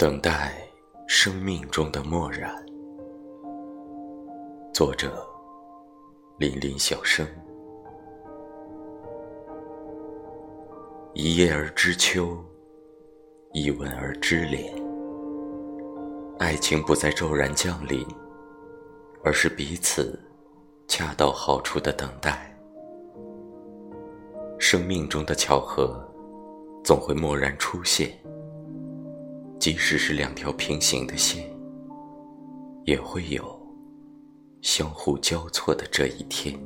等待生命中的漠然。作者：林林小生。一叶而知秋，一吻而知莲。爱情不再骤然降临，而是彼此恰到好处的等待。生命中的巧合，总会蓦然出现。即使是两条平行的线，也会有相互交错的这一天。